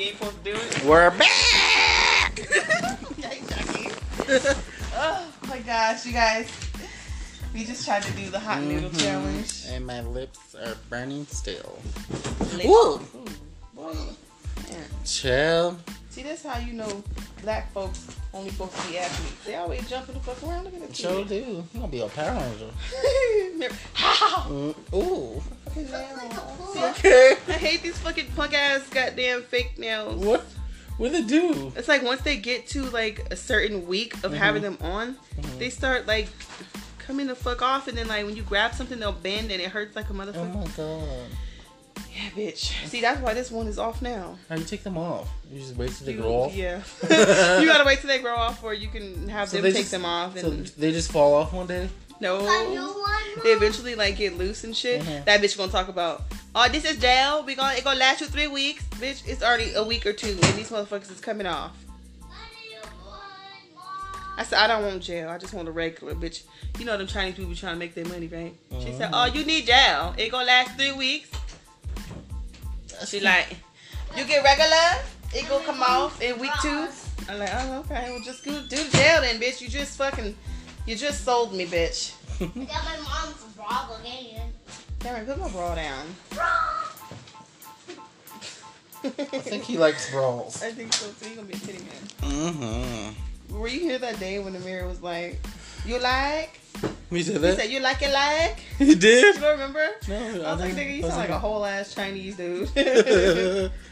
You ain't supposed to do it. We're back. Oh my gosh, you guys. We just tried to do the hot noodle Mhm. challenge. And my lips are burning still. Ooh. Ooh. boy. Man. Chill. See, that's how you know black folks only supposed to be athletes. They always jumping the fuck around. Look at this Sure kid. do. You gonna be a Power Ranger. How? Mm, ooh. Okay. I hate these fucking punk ass goddamn fake nails. What? What they do? It's like once they get to like a certain week of having them on, Mhm. they start like coming the fuck off, and then like when you grab something, they'll bend and it hurts like a motherfucker. Oh my god. Yeah, bitch. See, that's why this one is off now. How you take them off? You just wait till they You- grow off. Yeah. you gotta wait till they grow off, or you can have So them take just- them off. So And they just fall off one day. No, they eventually like get loose and shit. Mhm. That bitch gonna talk about, oh, this is jail. We gonna it gonna last you three weeks, bitch. It's already a week or two, and these motherfuckers is coming off. I said I don't want jail. I just want a regular, bitch. You know them Chinese people trying to make their money, right? She said, Mhm. oh, you need jail. It gonna last three weeks. She like, you get regular. It gonna come off in week two. I'm like, oh, okay. Well, just go do the gel then, bitch. You just fucking, you just sold me, bitch. I got my mom's bra again. Cameron, put my bra down. I think he likes brawls. I think so too. You gonna be a titty man. Mm-hmm. Were you here that day when the mirror was like, "You like?" We said that. You said, "You like it like." You You did? don't remember? No, I was like, nigga, you sound like a whole ass Chinese dude.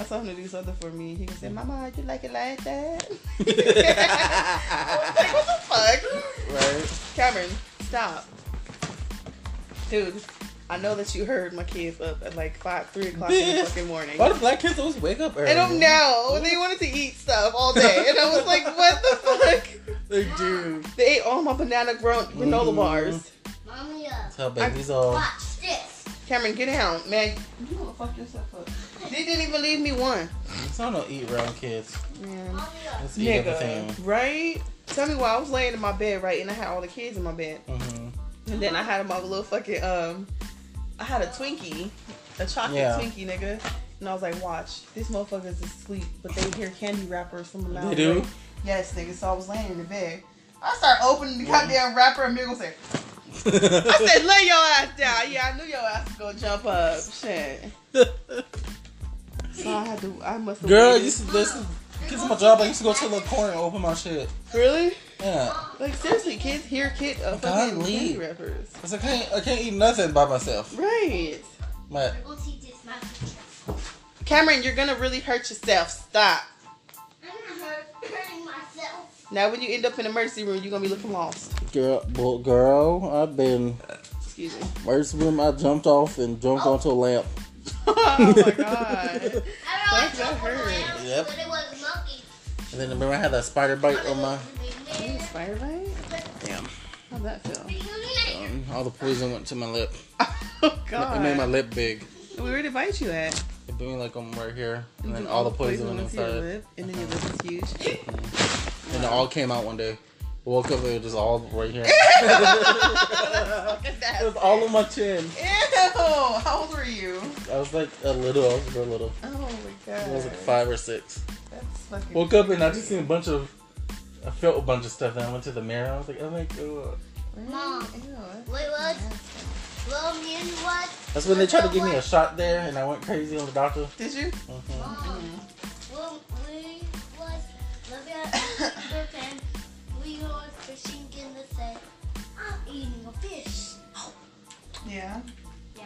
I told him to do something for me. He said, "Mama, you like it like that?" I was like, "What the fuck?" right. Cameron, stop, dude. I know that you heard my kids up at like five, three o'clock in the fucking morning. Why do black kids always wake up early? I don't know. They wanted to eat stuff all day, and I was like, "What the fuck?" They do. They ate all my banana gro- granola Mhm. bars. Mommy, how babies are. watch. Cameron, get down, man. You gonna fuck yourself up. They didn't even leave me one. It's not no eat around kids. Man. Let's eat everything. Nigga, right? Tell me why I was laying in my bed, right, and I had all the kids in my bed, Mm-hmm. and then I had my little fucking um, I had a Twinkie, a chocolate Yeah. Twinkie, nigga, and I was like, watch, these motherfuckers is asleep, but they hear candy wrappers from the mile They do? Yes, nigga. So I was laying in the bed. I start opening the goddamn wrapper, and Miguel said, I said, lay your ass down. Yeah, I knew your ass was gonna jump up. Shit. So I had to. I must. Girl, waited. you used to listen. Kids my job. I used to go to the corner and open my shit. really? Yeah. Like seriously, kids hear kid uh, God, fucking candy leave. Cause I can't. I can't eat nothing by myself. Right. But go see this magic. Cameron, you're gonna really hurt yourself. Stop. Now, when you end up in the emergency room, you're gonna be looking lost. girl, well, girl, I've been Excuse me. first room. I jumped off and jumped onto a lamp. oh my god. I Fuck, don't that know hurt. Yep. but it was monkey. And then remember I had that spider bite on my. Spider bite? Damn. How'd that feel? Um, all the poison went to my lip. Oh god. It made my lip big. Where did it bite you at? It made me like I'm right here, and then Mhm. all the poison poison went into your inside. lip, and then your lip is huge. And it all came out one day. Woke up and it was just all right here. It was all on my chin. Ew! How old were you? I was like a little, I was real little. Oh my god. I was like five or six. That's fucking. Woke up and I just seen a bunch of, I felt a bunch of stuff. Then I went to the mirror. I was like, oh my god. Mom. Ew, that's Wait, what? nasty. Well, me what? That's when they tried to give me a shot there, and I went crazy on the doctor. Did you? Mhm. Mom. Well, eating a fish. Yeah. Yeah.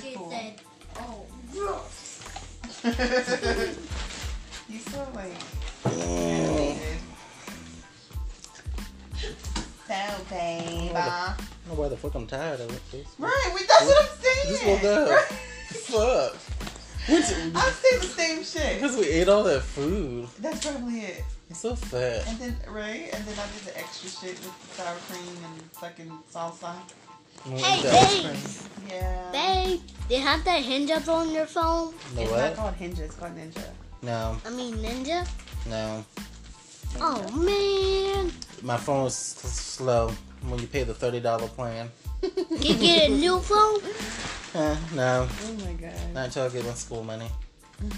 She cool. said, oh, gross. you so like animated. So baby. I don't know why the fuck I'm tired of it. Just, Right, we, that's what I'm saying. just woke up. Right. Fuck. When's it- I say the same shit. Because we ate all that food. That's probably it. I'm so fat. And then right, and then I did the extra shit with the sour cream and fucking salsa. Hey, eat that babe. Yeah. Babe, they have that hinge up on your phone? The it's not what? called Hinge, it's called Ninja. No, I mean, Ninja? no. Oh, man. My phone is s- slow when you pay the thirty dollar plan. Can you get a new phone? Eh, no, Oh my god. not until I get my school money.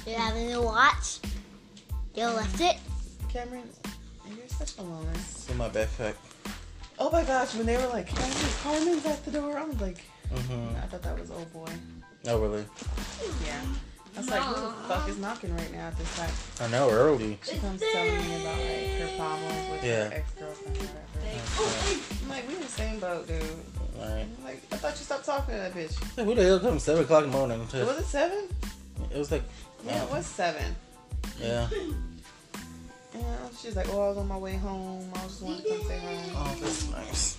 You have a new watch? You left it? Cameron, you're such a loner. It's in my backpack. Oh my gosh, when they were like, Cameron, Carmen's at the door, I was like, Mm-hmm. I thought that was old boy. Oh, really? Yeah. I was like, who the fuck is knocking right now at this time? I know, early. She comes telling me about like her problems with Yeah. her ex-girlfriend or whatever. I'm like, we in the same boat, dude. Alright. I'm like, I thought you stopped talking to that bitch. So who the hell comes 7 o'clock in the morning? To, Was it seven? it was like, Yeah, it was seven. yeah. Yeah, she's like, oh, I was on my way home. I was just wanted to come say hi. Oh, that's nice.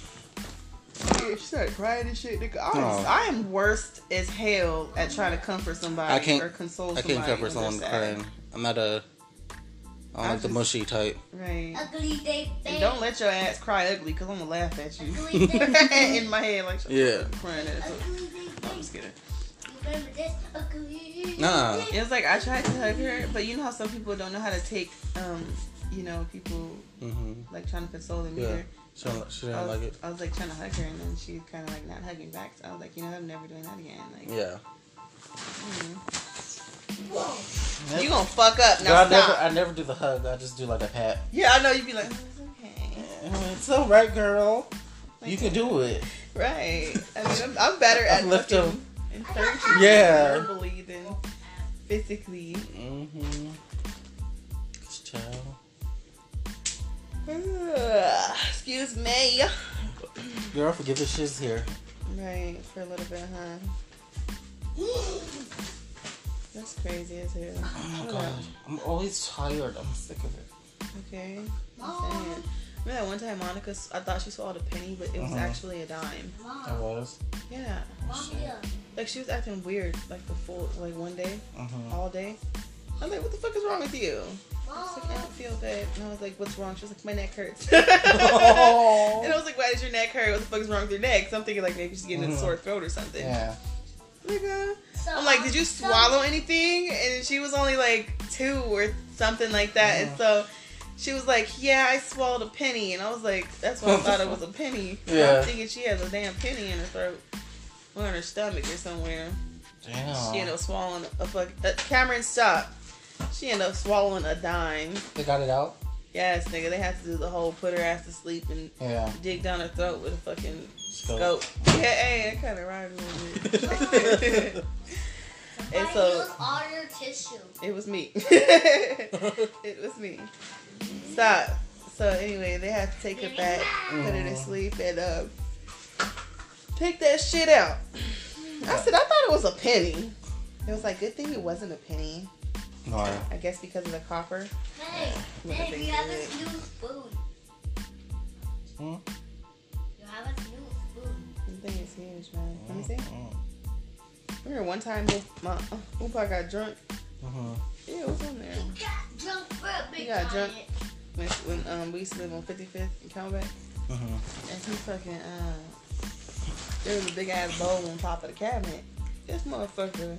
Yeah, she started crying and shit. Nigga, I, Oh. am, I am worst as hell at trying to comfort somebody I can't- or console I can't cover when someone crying. I'm not a. I don't I like the mushy type. Right. Ugly day And don't let your ass cry ugly because I'm going to laugh at you. Ugly day. In my head, like, Yeah. crying at it. No, I'm just kidding. Remember this? Ugly Nah. It was like I tried to hug her, but you know how some people don't know how to take, um, you know, people Mm-hmm. like trying to console them Yeah. She, she I didn't was, like it. I was like trying to hug her, and then she kind of like not hugging back. So I was like, you know, I'm never doing that again. Like, Yeah. mm. you gonna fuck up now? I never, I never do the hug. I just do like a pat. yeah, I know you'd be like, "Oh, it's okay, It's all right, girl. You can do it. right? I mean, I'm, I'm better at them. Yeah. verbally than physically. Mm-hmm. Child. Excuse me. Girl, forget this shit's here. Right, for a little bit, huh? That's crazy as hell. Oh my god. I'm always tired. I'm sick of it. Okay. I'm saying. Remember that one time Monica, I thought she swallowed a penny, but it was Uh-huh. actually a dime. I Mom, was. Yeah. Mom. Like she was acting weird, like the full, like one day, Mm-hmm. all day. I'm like, what the fuck is wrong with you? I was like, I don't feel bad. And I was like, what's wrong? She was like, my neck hurts. Oh. And I was like, why does your neck hurt? What the fuck is wrong with your neck? So I'm thinking like maybe she's getting a Mhm. sore throat or something. Yeah. Like, uh, So, I'm like, did you so- swallow anything? And she was only like two or something like that. And so she was like, yeah, I swallowed a penny. And I was like, that's why I thought it was a penny. Yeah. I'm thinking she has a damn penny in her throat or in her stomach or somewhere. Damn. She ended up swallowing a fuck. Uh, Cameron, stop. She ended up swallowing a dime. They got it out? Yes, nigga, they had to do the whole put her ass to sleep and Yeah. dig down her throat with a fucking Scope. scope. Yeah, hey, that kind of rhymed a little bit. and Why so use all your tissue? it was me. it was me. Stop. So anyway, they had to take her back, put her to sleep, and uh, take that shit out. I said I thought it was a penny. It was like good thing it wasn't a penny. Alright. I guess because of the copper. Hey, hey, if we they have did? this new spoon. Hmm? You have a new spoon. The thing is huge, man. Let me see. Mm-hmm. Remember one time Boop- my uh, Boopa got drunk? Mm-hmm. Yeah, it was on there. He got drunk for a big He got drunk. When, when um, we used to live on 55th in Camelback. Mm-hmm. And he fucking, uh, there was a big ass bowl on top of the cabinet. This motherfucker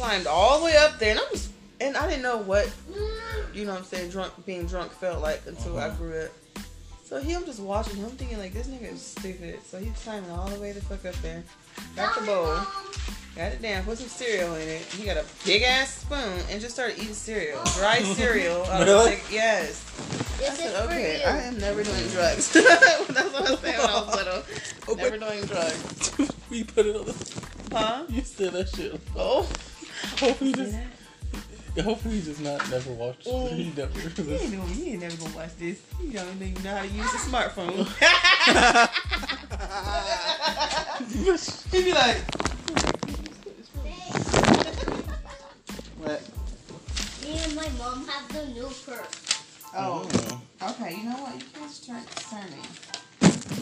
climbed all the way up there. And I was, and I didn't know what, you know what I'm saying, drunk, being drunk felt like until I Uh-huh. grew up. So he, I'm just watching him thinking like, this nigga is stupid. So he's climbing all the way the fuck up there. Got the bowl. Got it down, put some cereal in it. He got a big ass spoon and just started eating cereal. Dry cereal. out of Really? big- yes. I This is said, for okay, you. I am never doing drugs. That's what I was saying when I was little. Never doing drugs. we put it on the. Huh? You said that shit. Oh. Hopefully, he just. Hopefully, he just not never watched. Oh. He never. He ain't, know, he ain't never gonna watch this. He don't even know how to use a smartphone. He'd be like, What? Me and my mom have the new purse. oh, Mm. okay. You know what? You can't just turn, turn me.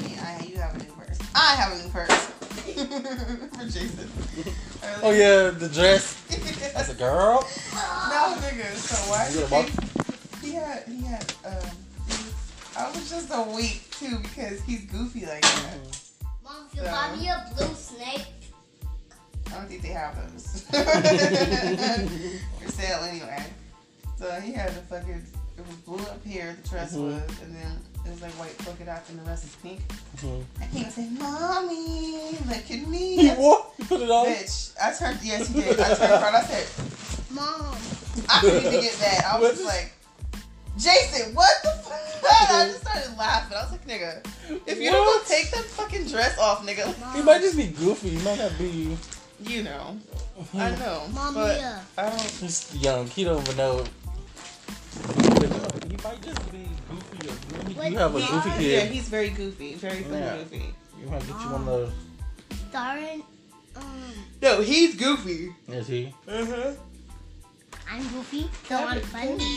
Yeah, I, you have a new purse. I have a new purse. For Jason. Oh yeah, the dress. That's a girl. No, nigga. So why? You got? He had, he had, um, was, I was just a week too because he's goofy like that. Mom, if you So- buy me a blue snake, I don't think they have those. For sale anyway. So he had the fucking, it was blue up here, the dress Mhm. was, and then it was like white polka dots and the rest is pink. Mhm. And he was saying, Mommy, look at me. What? You put it on? Bitch, I turned, yes he did. I turned around, I said, Mom. I didn't even get that. I was What's just like, Jason, what the fuck? I just started laughing. I was like, nigga, if you don't go take that fucking dress off, nigga, He might just be goofy. He might not be. you know. I know. Mom, but yeah. I don't. He's young. He don't even know. He might just be goofy. Or maybe you have a goofy Yeah, he's very goofy. Very funny Yeah. goofy. You might get you one of those. Darren, um, No, he's goofy. Is he? Uh-huh. I'm goofy, so I'm funny.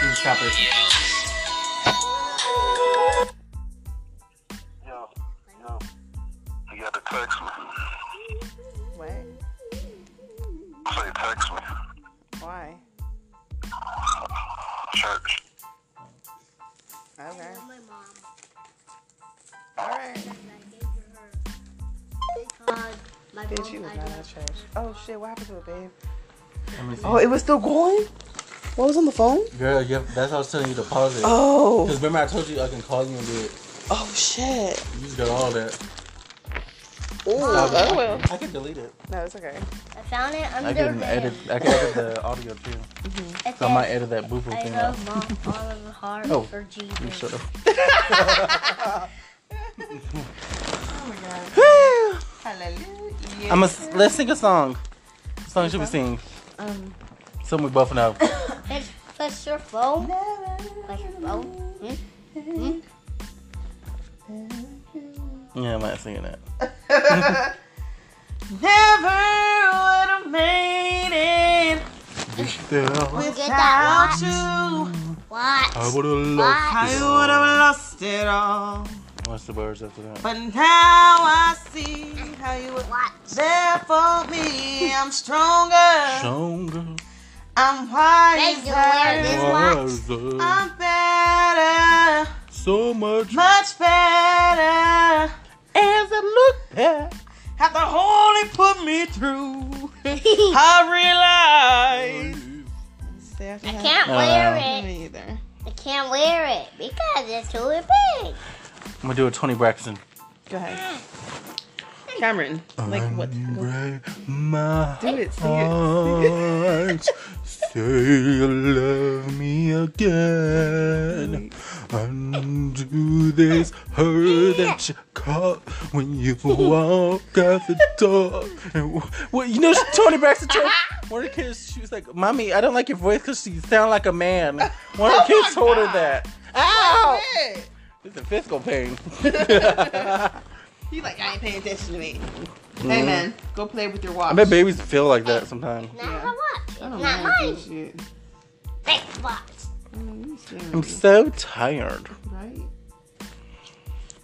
He's it, babe? Let me see. Oh, it was still going? What was on the phone? Girl, yeah, that's how I was telling you to pause it. Oh. Because remember I told you I can call you and do it. Oh shit. You just got all that. Ooh, oh well. I can delete it. No, it's okay. I found it under I can the edit. I can edit the audio too. It So I might edit that boo boo I thing out. love mom all of the heart Oh, for You Jesus. shut up. Oh my god. Hallelujah. I'm a, let's sing a song. What song should we sing? um Something we both know. Push, push your phone. Push your phone. Hmm? Yeah, I'm not singing that. Never would have made it Wanna get that without you. What? I would have lost would have lost it all. It. What's the words after that? But now I see how you were What? there for me. I'm stronger. Stronger. I'm Thank wiser. Wiser, I'm better. So much. Much better. As I look back. Have the Holy put me through. I realize. I can't wear uh, it. Me either. I can't wear it because it's too big. I'm gonna do a Toni Braxton. Go ahead. Cameron, like what? Go. My Do it, sing it. Say you love me again. Undo this hurt that you caught when you walk out the door. And wh- well, you know, Toni Braxton told one of the kids, she was like, "Mommy, I don't like your voice because you sound like a man." One of the oh kids told her that. Ow! Hey. It's a physical pain. He like, I ain't paying attention to me. Hey man, go play with your watch. I bet babies feel like that sometimes. Not Yeah. my watch. I don't not mind mine. this shit. Big watch. Mm, you scaring I'm so tired. right?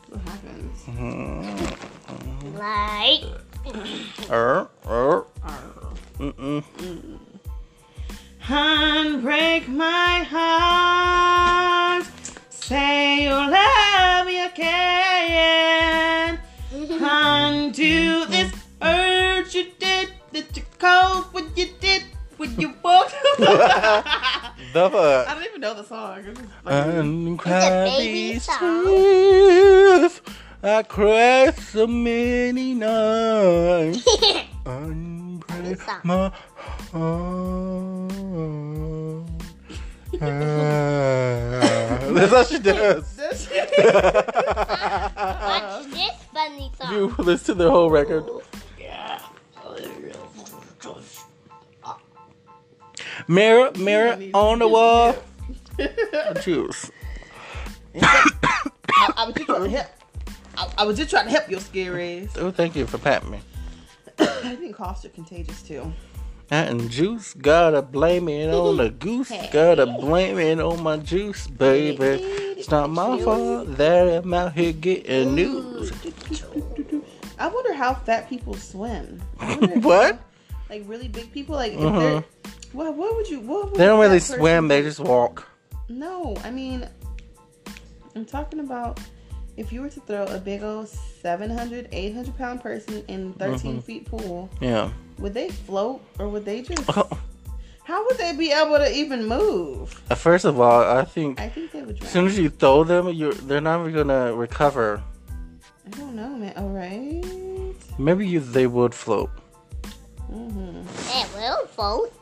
What happens? Mm-hmm. Like. Er, er, Arr. mm-mm. Unbreak my heart. Say oh, you love me again. Listen to the whole record. Mirror, mirror on the wall. Juice. I, I was just trying to help. I, I was just trying to help your scary ass. Oh, thank you for patting me. I think coughs are contagious too. And juice, gotta blame it on the goose. Gotta blame it on my juice, baby. It's not my fault that I'm out here getting news. I wonder how fat people swim. I wonder if, What? uh, Like really big people, like if Uh-huh. they're. What, what would you? What would They don't really swim, they just walk. No, I mean, I'm talking about if you were to throw a big old 700, 800 pound person in 13 Mhm. feet pool, Yeah. would they float or would they just? How would they be able to even move? First of all, I think I think they would as soon as you throw them, you're they're never gonna recover. I don't know, man. All right. Maybe you, they would float. Mm-hmm. It will float.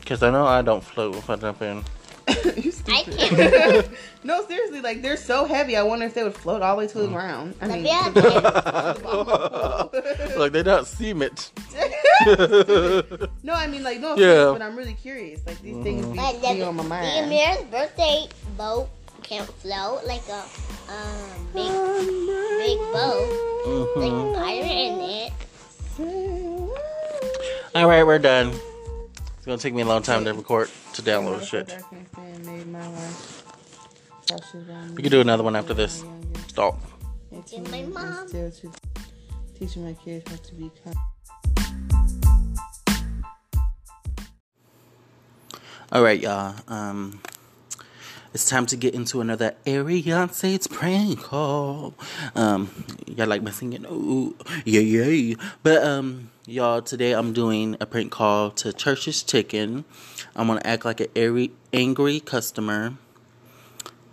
Because I know I don't float if I jump in. you I can't. no, seriously, like they're so heavy. I wonder if they would float all the way to the ground. I mean, Yeah. to the- Look, they're not cement. no, I mean like no, Yeah. but I'm really curious. Like these things be, But be the, on my the mind. Amir's birthday boat can't float like a um, big big boat, like a pirate in it. All right, we're done. It's gonna take me a long time to record to download shit. Made my life. Taught she around We can do another one after this. when I was younger. Stop. And my mom. Teaching my kids how to be kind. All right, y'all. Um, it's time to get into another Ariance's prank call. Um, y'all like my singing? Ooh, yeah, yeah. But um, y'all, today I'm doing a prank call to Church's Chicken. I'm gonna act like an airy, angry customer.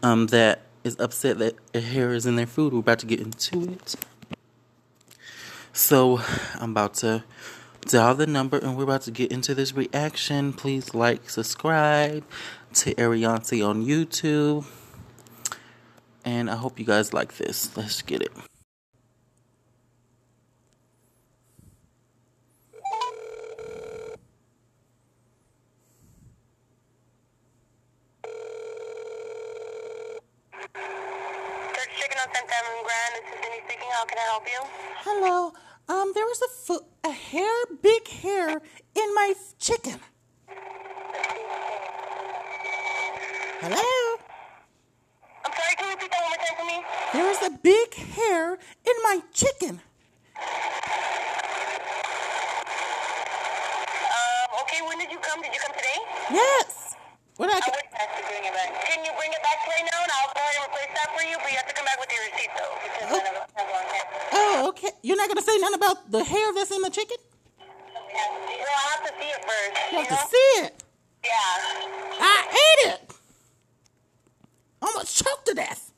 Um, that is upset that a hair is in their food. We're about to get into it. So I'm about to dial the number and we're about to get into this reaction. Please like, subscribe to Ariante on YouTube. And I hope you guys like this. Let's get it. Church Chicken on 10th Avenue Grand. This is Cindy speaking. How can I help you? Hello. Um, there was a fo- a hair, big hair in my f- chicken. Hello. I'm sorry, can you repeat that one more time for me? There was a big hair in my chicken. Um, okay, when did you come? Did you come today? Yes. What I I ca- would ask to bring it back. Can you bring it back right now and I'll go ahead and replace that for you? But you have to come back with your receipt though. Because none of us have one here. Oh, okay. You're not gonna about the hair that's in the chicken? Well, I'll have to see it first. You have know? to see it. Yeah. I ate it. Almost choked to death.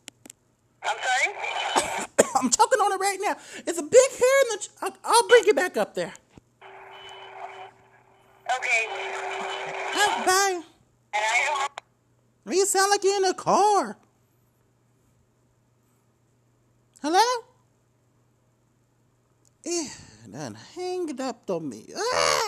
I'm sorry? I'm choking on it right now. It's a big hair in the. Ch- I'll, I'll bring it back up there. Okay. Oh, bye. And I don't You sound like you're in a car. Hello? Eh, then hang it up on me. Ah!